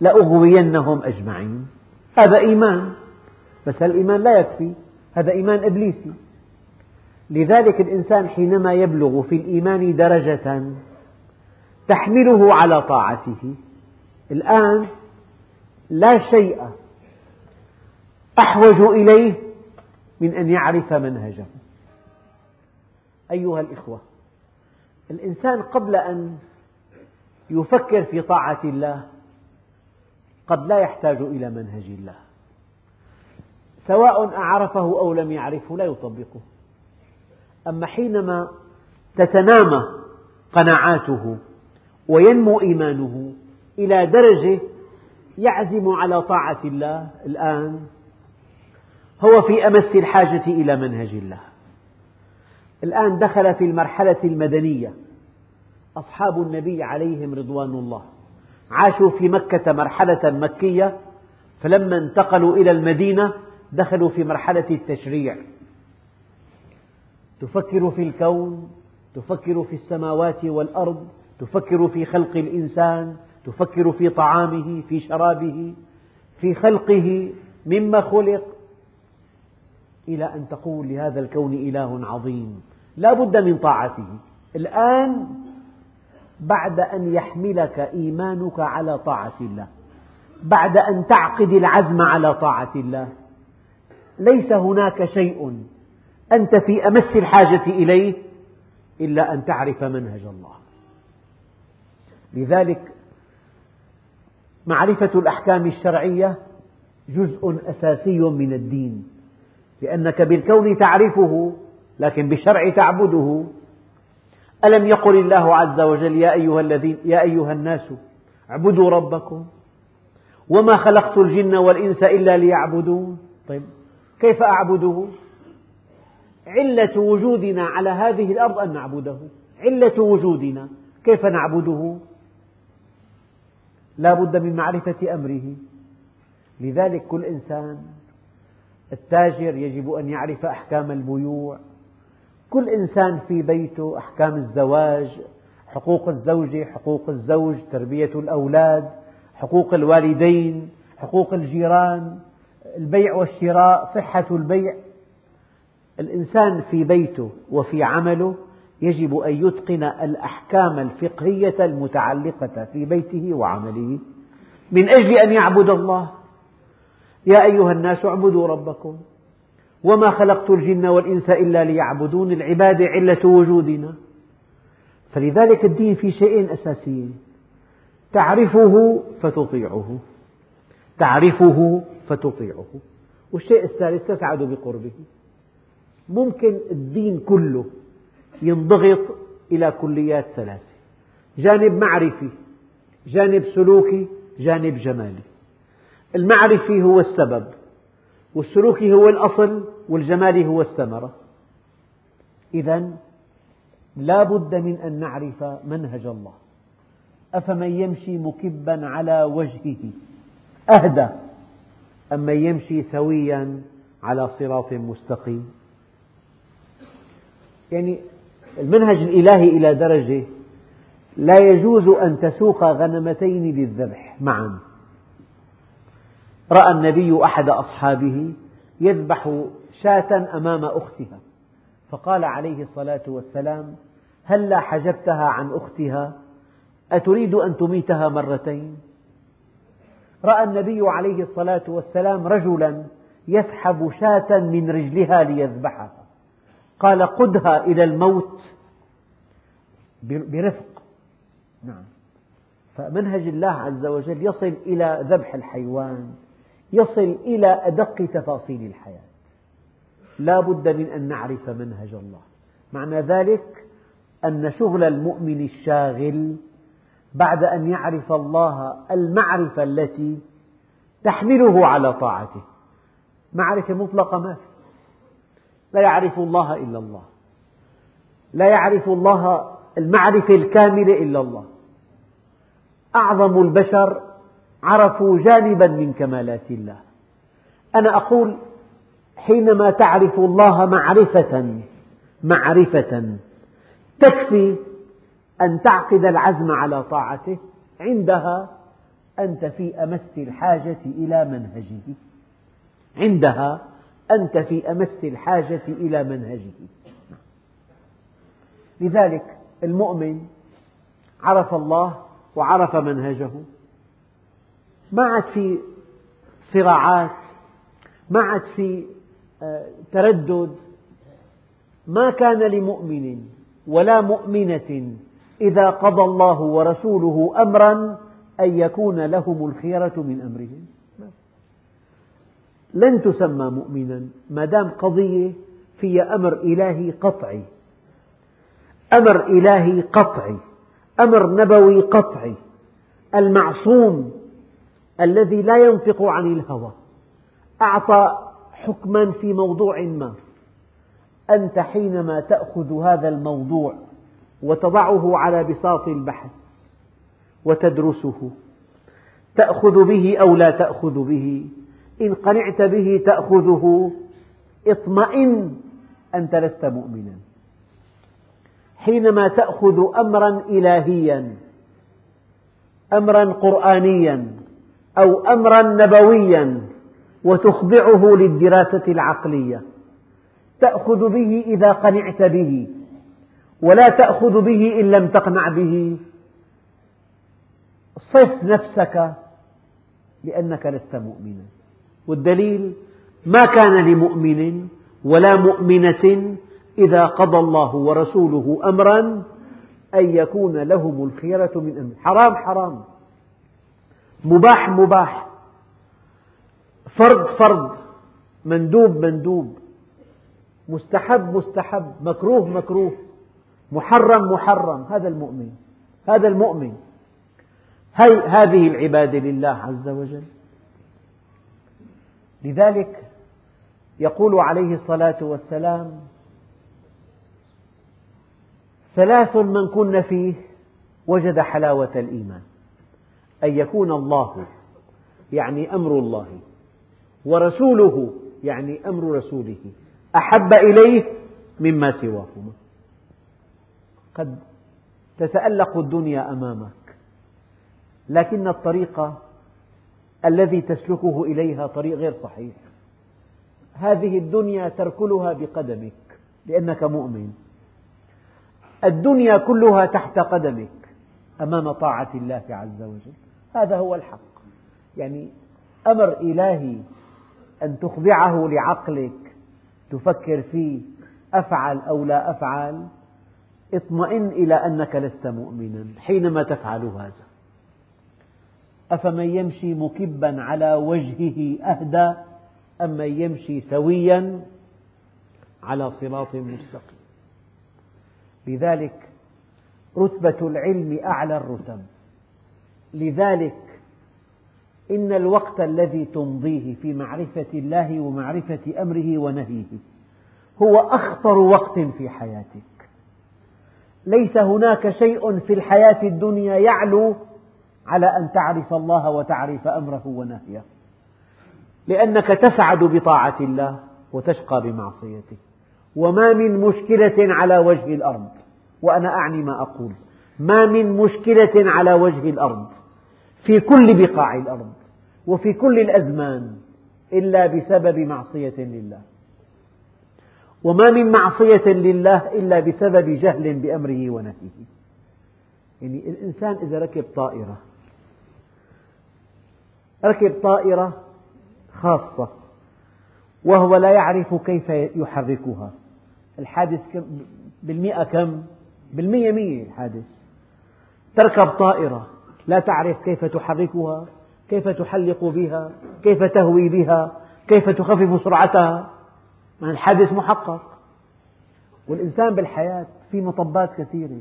لأغوينهم أجمعين. هذا إيمان. بس الإيمان لا يكفي. هذا إيمان إبليسي. لذلك الإنسان حينما يبلغ في الإيمان درجة تحمله على طاعته. الآن لا شيء أحوج إليه من أن يعرف منهجه. أيها الإخوة الإنسان قبل أن يفكر في طاعة الله قد لا يحتاج إلى منهج الله. سواء أعرفه أو لم يعرفه لا يطبقه. أما حينما تتنامى قناعاته وينمو إيمانه إلى درجة يعزم على طاعة الله الآن هو في أمس الحاجة إلى منهج الله. الآن دخل في المرحلة المدنية. أصحاب النبي عليهم رضوان الله. عاشوا في مكة مرحلة مكية فلما انتقلوا إلى المدينة دخلوا في مرحلة التشريع. تفكر في الكون تفكر في السماوات والأرض تفكر في خلق الإنسان تفكر في طعامه في شرابه في خلقه مما خلق إلى أن تقول لهذا الكون إله عظيم. لا بد من طاعته. الآن بعد أن يحملك إيمانك على طاعة الله. بعد أن تعقد العزم على طاعة الله. ليس هناك شيء أنت في أمس الحاجة إليه إلا أن تعرف منهج الله. لذلك معرفة الأحكام الشرعية جزء أساسي من الدين. لأنك بالكون تعرفه لكن بالشرع تعبده. ألم يقل الله عز وجل يا أيها, الذين يا أيها الناس اعبدوا ربكم وما خلقت الجن والإنس إلا ليعبدون. طيب كيف أعبده؟ علة وجودنا على هذه الأرض أن نعبده. علة وجودنا كيف نعبده؟ لا بد من معرفة أمره. لذلك كل إنسان التاجر يجب أن يعرف أحكام البيوع. كل إنسان في بيته أحكام الزواج حقوق الزوجة حقوق الزوج تربية الأولاد حقوق الوالدين حقوق الجيران البيع والشراء صحة البيع. الإنسان في بيته وفي عمله يجب أن يتقن الأحكام الفقهية المتعلقة في بيته وعمله. من أجل أن يعبد الله. يا أيها الناس اعبدوا ربكم. وما خلقت الجن والإنس إلا ليعبدون العبادة علة وجودنا. فلذلك الدين في شيئين أساسيين تعرفه فتطيعه. تعرفه فتطيعه. والشيء الثالث تسعد بقربه. ممكن الدين كله ينضغط إلى كليات ثلاثة. جانب معرفي جانب سلوكي جانب جمالي. المعرفي هو السبب. والسلوكي هو الأصل والجمالي هو الثمرة. إذا لا بد من أن نعرف منهج الله. أفمن يمشي مكبا على وجهه أهدى أم من يمشي سويا على صراط مستقيم. يعني المنهج الإلهي إلى درجة لا يجوز أن تسوق غنمتين للذبح معا. رأى النبي أحد أصحابه يذبح شاة أمام أختها فقال عليه الصلاة والسلام هلا حجبتها عن أختها؟ أتريد أن تميتها مرتين؟ رأى النبي عليه الصلاة والسلام رجلا يسحب شاة من رجلها ليذبحها قال قدها إلى الموت برفق. نعم. فمنهج الله عز وجل يصل إلى ذبح الحيوان. يصل إلى أدق تفاصيل الحياة. لا بد من أن نعرف منهج الله. معنى ذلك أن شغل المؤمن الشاغل بعد أن يعرف الله المعرفة التي تحمله على طاعته. معرفة مطلقة ما في. لا يعرف الله إلا الله. لا يعرف الله المعرفة الكاملة إلا الله. أعظم البشر عرفوا جانبا من كمالات الله. أنا أقول حينما تعرف الله معرفة معرفة تكفي أن تعقد العزم على طاعته عندها أنت في أمس الحاجة إلى منهجه. عندها أنت في أمس الحاجة إلى منهجه. لذلك المؤمن عرف الله وعرف منهجه. ما عاد في صراعات ما عاد في آه، تردد. ما كان لمؤمن ولا مؤمنة إذا قضى الله ورسوله أمرا أن يكون لهم الخيرة من أمرهم. لن تسمى مؤمنا ما دام قضية فيها أمر إلهي قطعي. أمر إلهي قطعي أمر نبوي قطعي. المعصوم الذي لا ينطق عن الهوى. أعطى حكما في موضوع ما. أنت حينما تأخذ هذا الموضوع وتضعه على بساط البحث وتدرسه تأخذ به أو لا تأخذ به إن قنعت به تأخذه اطمئن أنت لست مؤمنا. حينما تأخذ أمرا إلهيا أمرا قرآنيا أو أمرا نبويا وتخضعه للدراسة العقلية. تأخذ به إذا قنعت به ولا تأخذ به إن لم تقنع به. صف نفسك لأنك لست مؤمنا. والدليل ما كان لمؤمن ولا مؤمنة إذا قضى الله ورسوله أمرا أن يكون لهم الخيرة من أمر. حرام حرام. مباح مباح. فرض فرض. مندوب مندوب. مستحب مستحب. مكروه مكروه. محرم محرم. هذا المؤمن. هذا المؤمن. هي هذه العبادة لله عز وجل؟ لذلك يقول عليه الصلاة والسلام ثلاث من كن فيه وجد حلاوة الإيمان. أن يكون الله يعني أمر الله ورسوله يعني أمر رسوله أحب إليه مما سواهما. قد تتألق الدنيا أمامك لكن الطريق الذي تسلكه إليها طريق غير صحيح. هذه الدنيا تركلها بقدمك لأنك مؤمن. الدنيا كلها تحت قدمك أمام طاعة الله عز وجل. هذا هو الحق. يعني أمر إلهي أن تخضعه لعقلك تفكر فيه أفعل أو لا أفعل اطمئن إلى أنك لست مؤمنا حينما تفعل هذا. أفمن يمشي مكبا على وجهه أهدى أم من يمشي سويا على صراط مستقيم. لذلك رتبة العلم أعلى الرتب. لذلك إن الوقت الذي تمضيه في معرفة الله ومعرفة أمره ونهيه هو أخطر وقت في حياتك. ليس هناك شيء في الحياة الدنيا يعلو على أن تعرف الله وتعرف أمره ونهيه لأنك تسعد بطاعة الله وتشقى بمعصيته. وما من مشكلة على وجه الأرض وأنا أعني ما أقول ما من مشكلة على وجه الأرض في كل بقاع الأرض وفي كل الأزمان إلا بسبب معصية لله. وما من معصية لله إلا بسبب جهل بأمره ونهيه يعني الإنسان إذا ركب طائرة ركب طائرة خاصة وهو لا يعرف كيف يحركها. الحادث بالمئة كم؟ بالمئة مئة الحادث. تركب طائرة لا تعرف كيف تحركها كيف تحلق بها كيف تهوي بها كيف تخفف سرعتها. الحادث محقق. والإنسان بالحياة في مطبات كثيرة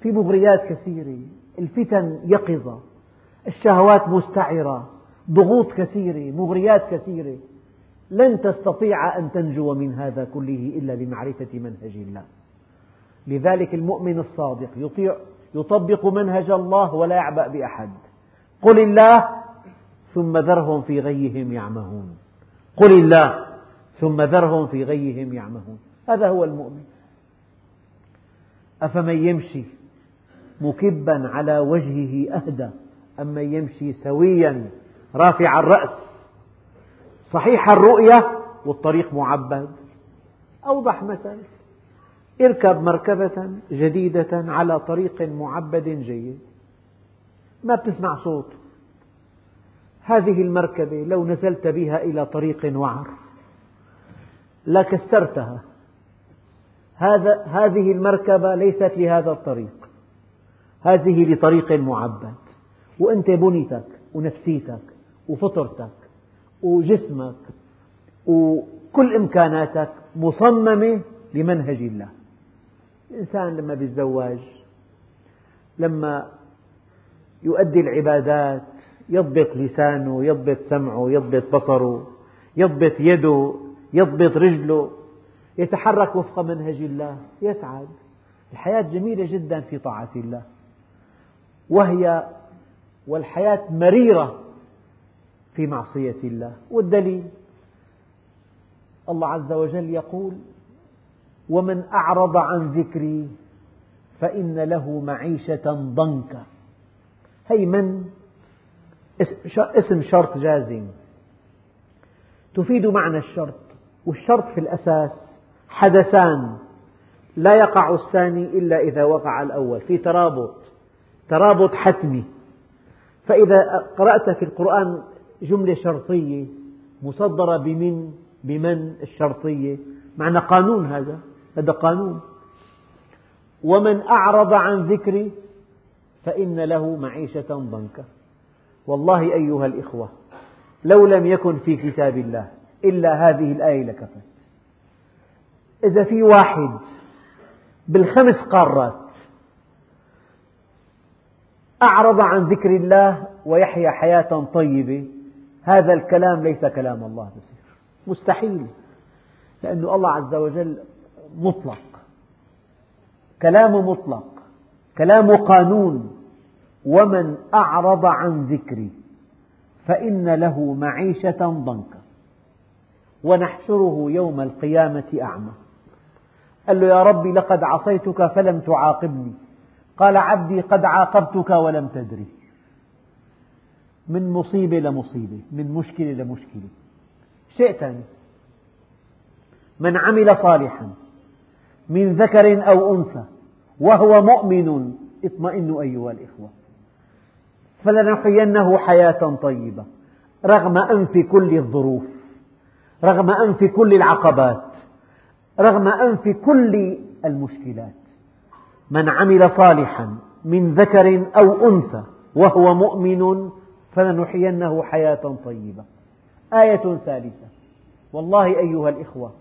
في مغريات كثيرة الفتن يقظة الشهوات مستعرة ضغوط كثيرة مغريات كثيرة. لن تستطيع أن تنجو من هذا كله إلا بمعرفة منهج الله. لذلك المؤمن الصادق يطيع يطبق منهج الله ولا يعبأ بأحد. قل الله ثم ذرهم في غيهم يعمهون. قل الله ثم ذرهم في غيهم يعمهون. هذا هو المؤمن. أفمن يمشي مكبا على وجهه أهدى أمن يمشي سويا رافع الرأس؟ صحيح الرؤية والطريق معبد. أوضح مثل اركب مركبة جديدة على طريق معبد جيد. ما بتسمع صوت. هذه المركبة لو نزلت بها إلى طريق وعر لكسرتها هذا هذه المركبة ليست لهذا الطريق. هذه لطريق معبد. وأنت بنيتك ونفسيتك وفطرتك وجسمك وكل إمكاناتك مصممة لمنهج الله. الإنسان لما يتزوج لما يؤدي العبادات يضبط لسانه يضبط سمعه يضبط بصره يضبط يده يضبط رجله يتحرك وفق منهج الله يسعد. الحياة جميلة جدا في طاعة الله. وهي والحياة مريرة في معصية الله. والدليل الله عز وجل يقول ومن أعرض عن ذكري فإن له معيشة ضنكا. هي من؟ اسم شرط جازم. تفيد معنى الشرط والشرط في الأساس حدثان. لا يقع الثاني إلا إذا وقع الأول في ترابط ترابط حتمي. فإذا قرأت في القرآن جملة شرطية مصدرة بمن؟ بمن الشرطية؟ معنى قانون هذا. هذا قانون. ومن أعرض عن ذكري فإن له معيشة ضنكا. والله أيها الإخوة لو لم يكن في كتاب الله إلا هذه الآية لكفت. إذا في واحد بالخمس قارات أعرض عن ذكر الله ويحيا حياة طيبة هذا الكلام ليس كلام الله بصير. مستحيل لأن الله عز وجل مطلق. كلام مطلق. كلام قانون. ومن أعرض عن ذكري فإن له معيشة ضنكا. ونحشره يوم القيامة أعمى. قال له يا ربي لقد عصيتك فلم تعاقبني. قال عبدي قد عاقبتك ولم تدري. من مصيبة لمصيبة. من مشكلة لمشكلة. شيء ثاني. من عمل صالحا. من ذكر أو أنثى وهو مؤمن. اطمئنوا أيها الإخوة. فلنحيينه حياة طيبة رغم أنف كل الظروف رغم أنف كل العقبات رغم أنف كل المشكلات. من عمل صالحا من ذكر أو أنثى وهو مؤمن فلنحيينه حياة طيبة. آية ثالثة. والله أيها الإخوة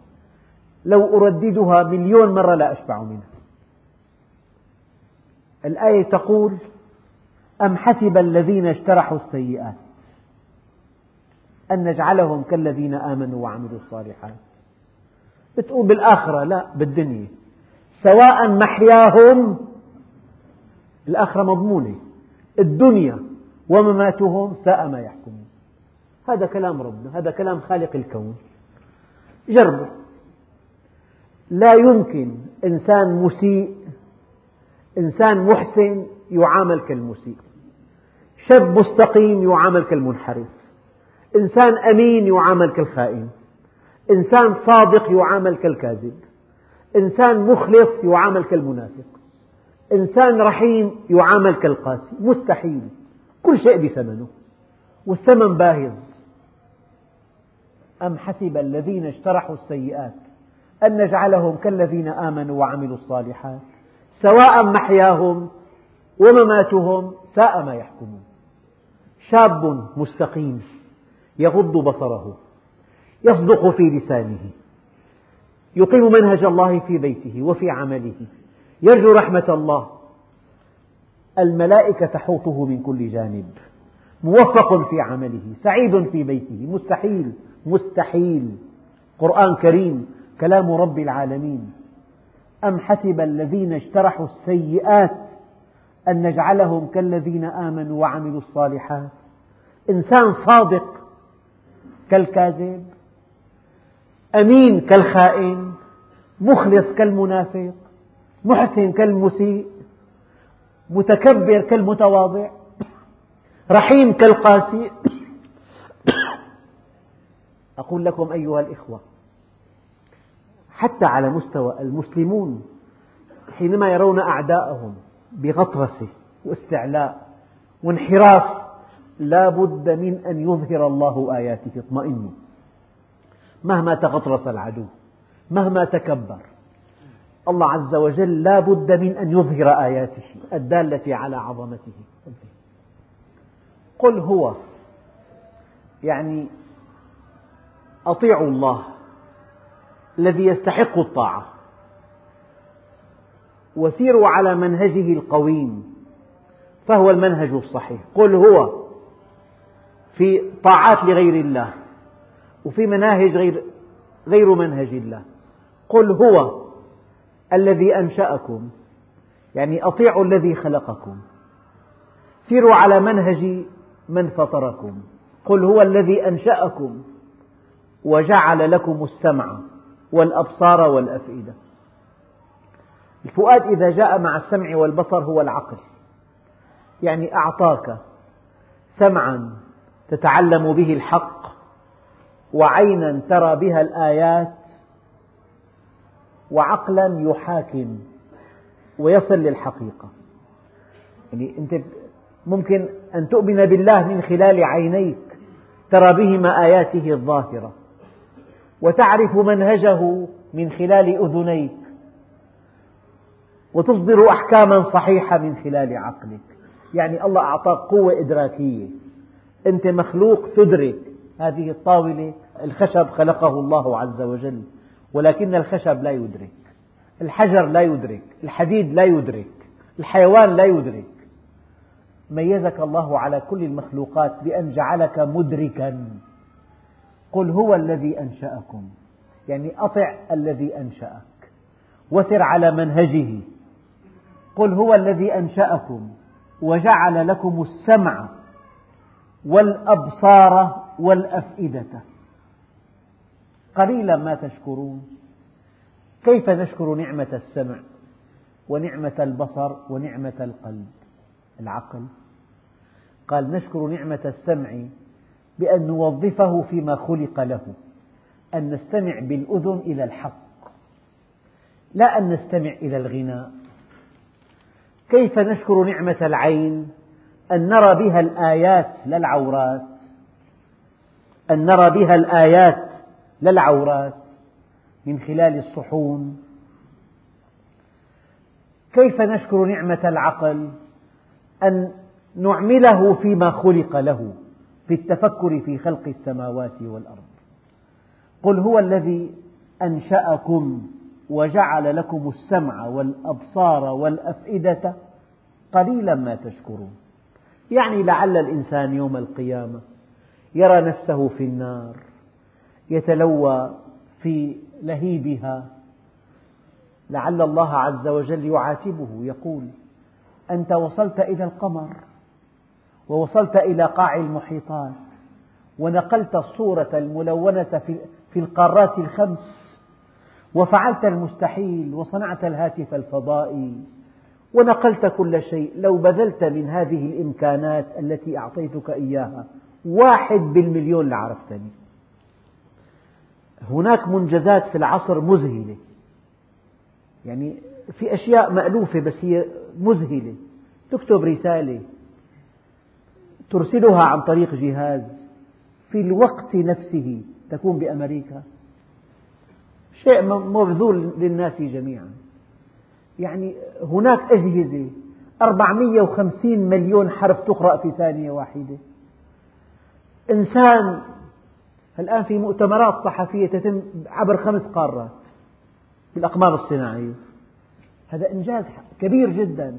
لو أرددها مليون مرة لا أشبع منها. الآية تقول أم حسب الذين اجترحوا السيئات؟ أن نجعلهم كالذين آمنوا وعملوا الصالحات. بتقول بالآخرة لا بالدنيا. سواء محياهم الآخرة مضمونة. الدنيا ومماتهم ساء ما يحكمون. هذا كلام ربنا هذا كلام خالق الكون. جربوا لا يمكن إنسان مسيء إنسان محسن يعامل كالمسيء. شاب مستقيم يعامل كالمنحرف. إنسان أمين يعامل كالخائن. إنسان صادق يعامل كالكاذب. إنسان مخلص يعامل كالمنافق. إنسان رحيم يعامل كالقاسي. مستحيل. كل شيء بثمنه. والثمن باهظ. أم حسب الذين اجترحوا السيئات؟ أن نجعلهم كالذين آمنوا وعملوا الصالحات سواء محياهم ومماتهم ساء ما يحكمون. شاب مستقيم يغض بصره يصدق في لسانه يقيم منهج الله في بيته وفي عمله يرجو رحمة الله. الملائكة تحوطه من كل جانب موفق في عمله سعيد في بيته مستحيل مستحيل. قرآن كريم كلام رب العالمين أم حسب الذين اجترحوا السيئات أن نجعلهم كالذين آمنوا وعملوا الصالحات؟ إنسان صادق كالكاذب أمين كالخائن مخلص كالمنافق محسن كالمسيء متكبر كالمتواضع رحيم كالقاسي. أقول لكم أيها الإخوة حتى على مستوى المسلمون حينما يرون أعداءهم بغطرسة واستعلاء وانحراف لا بد من أن يظهر الله آياته اطمئنوا. مهما تغطرس العدو مهما تكبر الله عز وجل لا بد من أن يظهر آياته الدالة على عظمته. قل هو يعني أطيعوا الله. الذي يستحق الطاعة. وسيروا على منهجه القويم فهو المنهج الصحيح. قل هو في طاعات لغير الله وفي مناهج غير غير منهج الله. قل هو الذي أنشأكم يعني أطيعوا الذي خلقكم. سيروا على منهج من فطركم. قل هو الذي أنشأكم وجعل لكم السمع. والأبصار والأفئدة. الفؤاد إذا جاء مع السمع والبصر هو العقل. يعني أعطاك سمعا تتعلم به الحق وعينا ترى بها الآيات وعقلا يحاكم ويصل للحقيقة. يعني أنت ممكن أن تؤمن بالله من خلال عينيك ترى بهما آياته الظاهرة. وتعرف منهجه من خلال أذنيك وتصدر أحكاما صحيحة من خلال عقلك. يعني الله أعطاك قوة إدراكية. أنت مخلوق تدرك. هذه الطاولة الخشب خلقه الله عز وجل. ولكن الخشب لا يدرك. الحجر لا يدرك. الحديد لا يدرك. الحيوان لا يدرك. ميزك الله على كل المخلوقات بأن جعلك مدركا. قل هو الذي أنشأكم. يعني أطع الذي أنشأك. وسر على منهجه. قل هو الذي أنشأكم. وجعل لكم السمع والأبصار والأفئدة. قليلا ما تشكرون. كيف نشكر نعمة السمع؟ ونعمة البصر ونعمة القلب. العقل. قال نشكر نعمة السمع بأن نوظفه فيما خلق له أن نستمع بالأذن إلى الحق لا أن نستمع إلى الغناء كيف نشكر نعمة العين؟ أن نرى بها الآيات لا العورات. أن نرى بها الآيات لا العورات من خلال الصحون. كيف نشكر نعمة العقل؟ أن نعمله فيما خلق له. في التفكر في خلق السماوات والأرض. قل هو الذي أنشأكم وجعل لكم السمع والأبصار والأفئدة قليلا ما تشكرون. يعني لعل الإنسان يوم القيامة يرى نفسه في النار يتلوى في لهيبها. لعل الله عز وجل يعاتبه يقول أنت وصلت إلى القمر. ووصلت إلى قاع المحيطات ونقلت الصورة الملونة في القارات الخمس. وفعلت المستحيل وصنعت الهاتف الفضائي. ونقلت كل شيء. لو بذلت من هذه الإمكانات التي أعطيتك إياها واحد بالمليون لعرفتني. هناك منجزات في العصر مذهلة. يعني في أشياء مألوفة بس هي مذهلة. تكتب رسالة ترسلها عن طريق جهاز في الوقت نفسه تكون بأمريكا. شيء مبذول للناس جميعا. يعني هناك أجهزة 450 مليون حرف تقرأ في ثانية واحدة. إنسان الآن في مؤتمرات صحفية تتم عبر خمس قارات بالأقمار الصناعية. هذا إنجاز كبير جدا.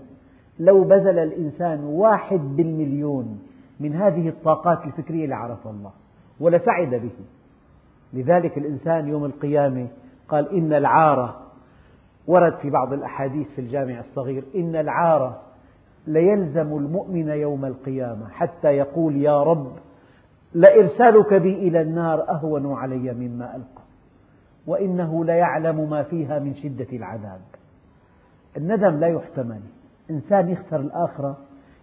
لو بذل الإنسان واحد بالمليون من هذه الطاقات الفكرية لعرف الله ولسعد به. لذلك الإنسان يوم القيامة قال إن العارة ورد في بعض الأحاديث في الجامع الصغير إن العارة ليلزم المؤمن يوم القيامة حتى يقول يا رب لإرسالك بي إلى النار أهون علي مما ألقى وإنه ليعلم ما فيها من شدة العذاب. الندم لا يحتمل. إنسان يخسر الآخرة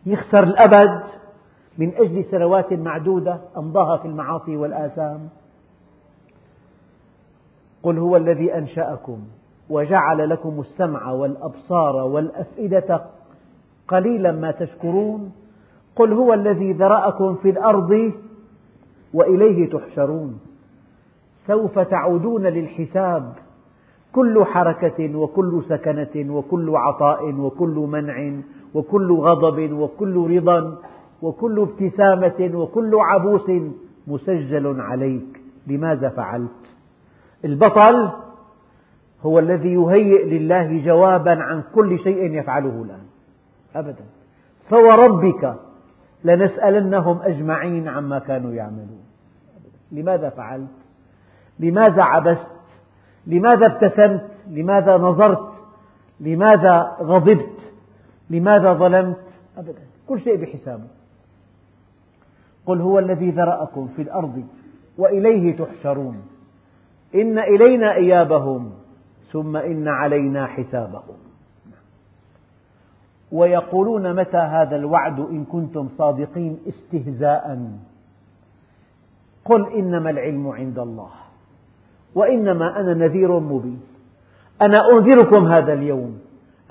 يخسر الأبد من أجل سنوات معدودة أمضاها في المعاصي والآثام. قل هو الذي أنشأكم وجعل لكم السمع والأبصار والأفئدة قليلا ما تشكرون. قل هو الذي ذرأكم في الأرض وإليه تحشرون. سوف تعودون للحساب. كل حركة وكل سكنة وكل عطاء وكل منع وكل غضب وكل رضا وكل ابتسامة وكل عبوس مسجل عليك. لماذا فعلت؟ البطل هو الذي يهيئ لله جوابا عن كل شيء يفعله الآن. أبدا. فوربك لنسألنهم أجمعين عما كانوا يعملون. لماذا فعلت؟ لماذا عبست؟ لماذا ابتسمت؟ لماذا نظرت؟ لماذا غضبت؟ لماذا ظلمت؟ أبدا. كل شيء بحسابه قل هو الذي ذرأكم في الأرض وإليه تحشرون. إن إلينا إيابهم ثم إن علينا حسابهم. ويقولون متى هذا الوعد إن كنتم صادقين استهزاء؟ قل إنما العلم عند الله وإنما أنا نذير مبين. أنا أنذركم هذا اليوم.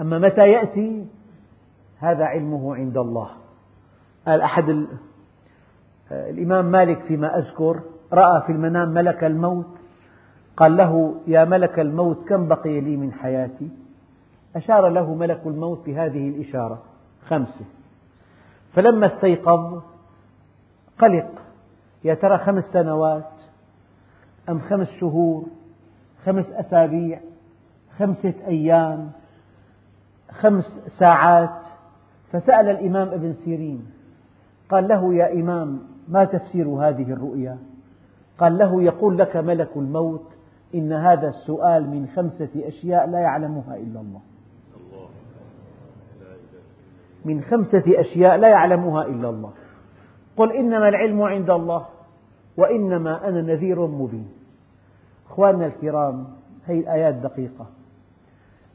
أما متى يأتي؟ هذا علمه عند الله. قال أحد الإمام مالك فيما أذكر رأى في المنام ملك الموت قال له يا ملك الموت كم بقي لي من حياتي؟ أشار له ملك الموت بهذه الإشارة خمسة. فلما استيقظ قلق يا ترى خمس سنوات أم خمس شهور خمس أسابيع خمسة أيام خمس ساعات؟ فسأل الإمام ابن سيرين قال له يا إمام ما تفسير هذه الرؤيا؟ قال له يقول لك ملك الموت إن هذا السؤال من خمسة أشياء لا يعلمها إلا الله. من خمسة أشياء لا يعلمها إلا الله. قل إنما العلم عند الله وإنما أنا نذير مبين. أخواننا الكرام هذه الآيات دقيقة.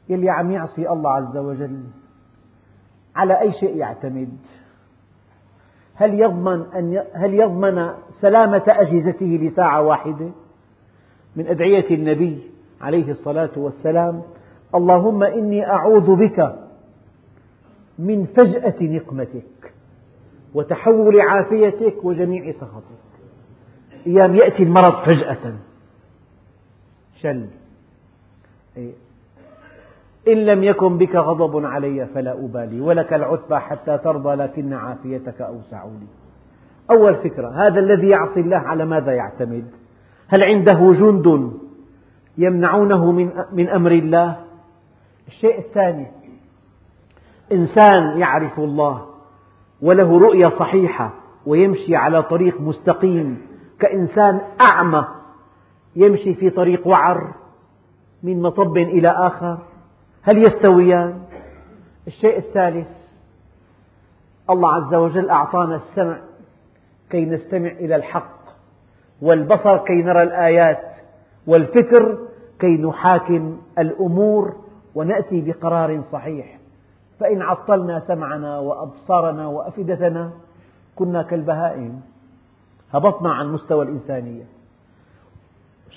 يلي عم يعصي الله عز وجل على أي شيء يعتمد؟ هل يضمن أن هل يضمن سلامة أجهزته لساعة واحدة؟ من أدعية النبي عليه الصلاة والسلام اللهم إني أعوذ بك من فجأة نقمتك وتحول عافيتك وجميع سخطك أيام يأتي المرض فجأة شل إيه. إن لم يكن بك غضب علي فلا أبالي ولك العتبى حتى ترضى لكن عافيتك أوسع لي. أول فكرة هذا الذي يعصي الله على ماذا يعتمد؟ هل عنده جند يمنعونه من, أمر الله؟ الشيء الثاني إنسان يعرف الله وله رؤية صحيحة ويمشي على طريق مستقيم كإنسان أعمى يمشي في طريق وعر من مطب إلى آخر. هل يستويان؟ الشيء الثالث الله عز وجل أعطانا السمع كي نستمع إلى الحق والبصر كي نرى الآيات والفكر كي نحاكم الأمور ونأتي بقرار صحيح. فإن عطلنا سمعنا وأبصارنا وأفئدتنا كنا كالبهائم. هبطنا عن مستوى الإنسانية.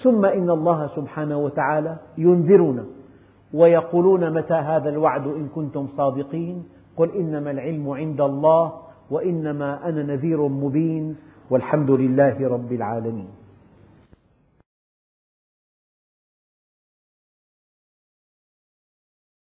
ثم إن الله سبحانه وتعالى ينذرنا. ويقولون متى هذا الوعد إن كنتم صادقين؟ قل إنما العلم عند الله وإنما أنا نذير مبين والحمد لله رب العالمين.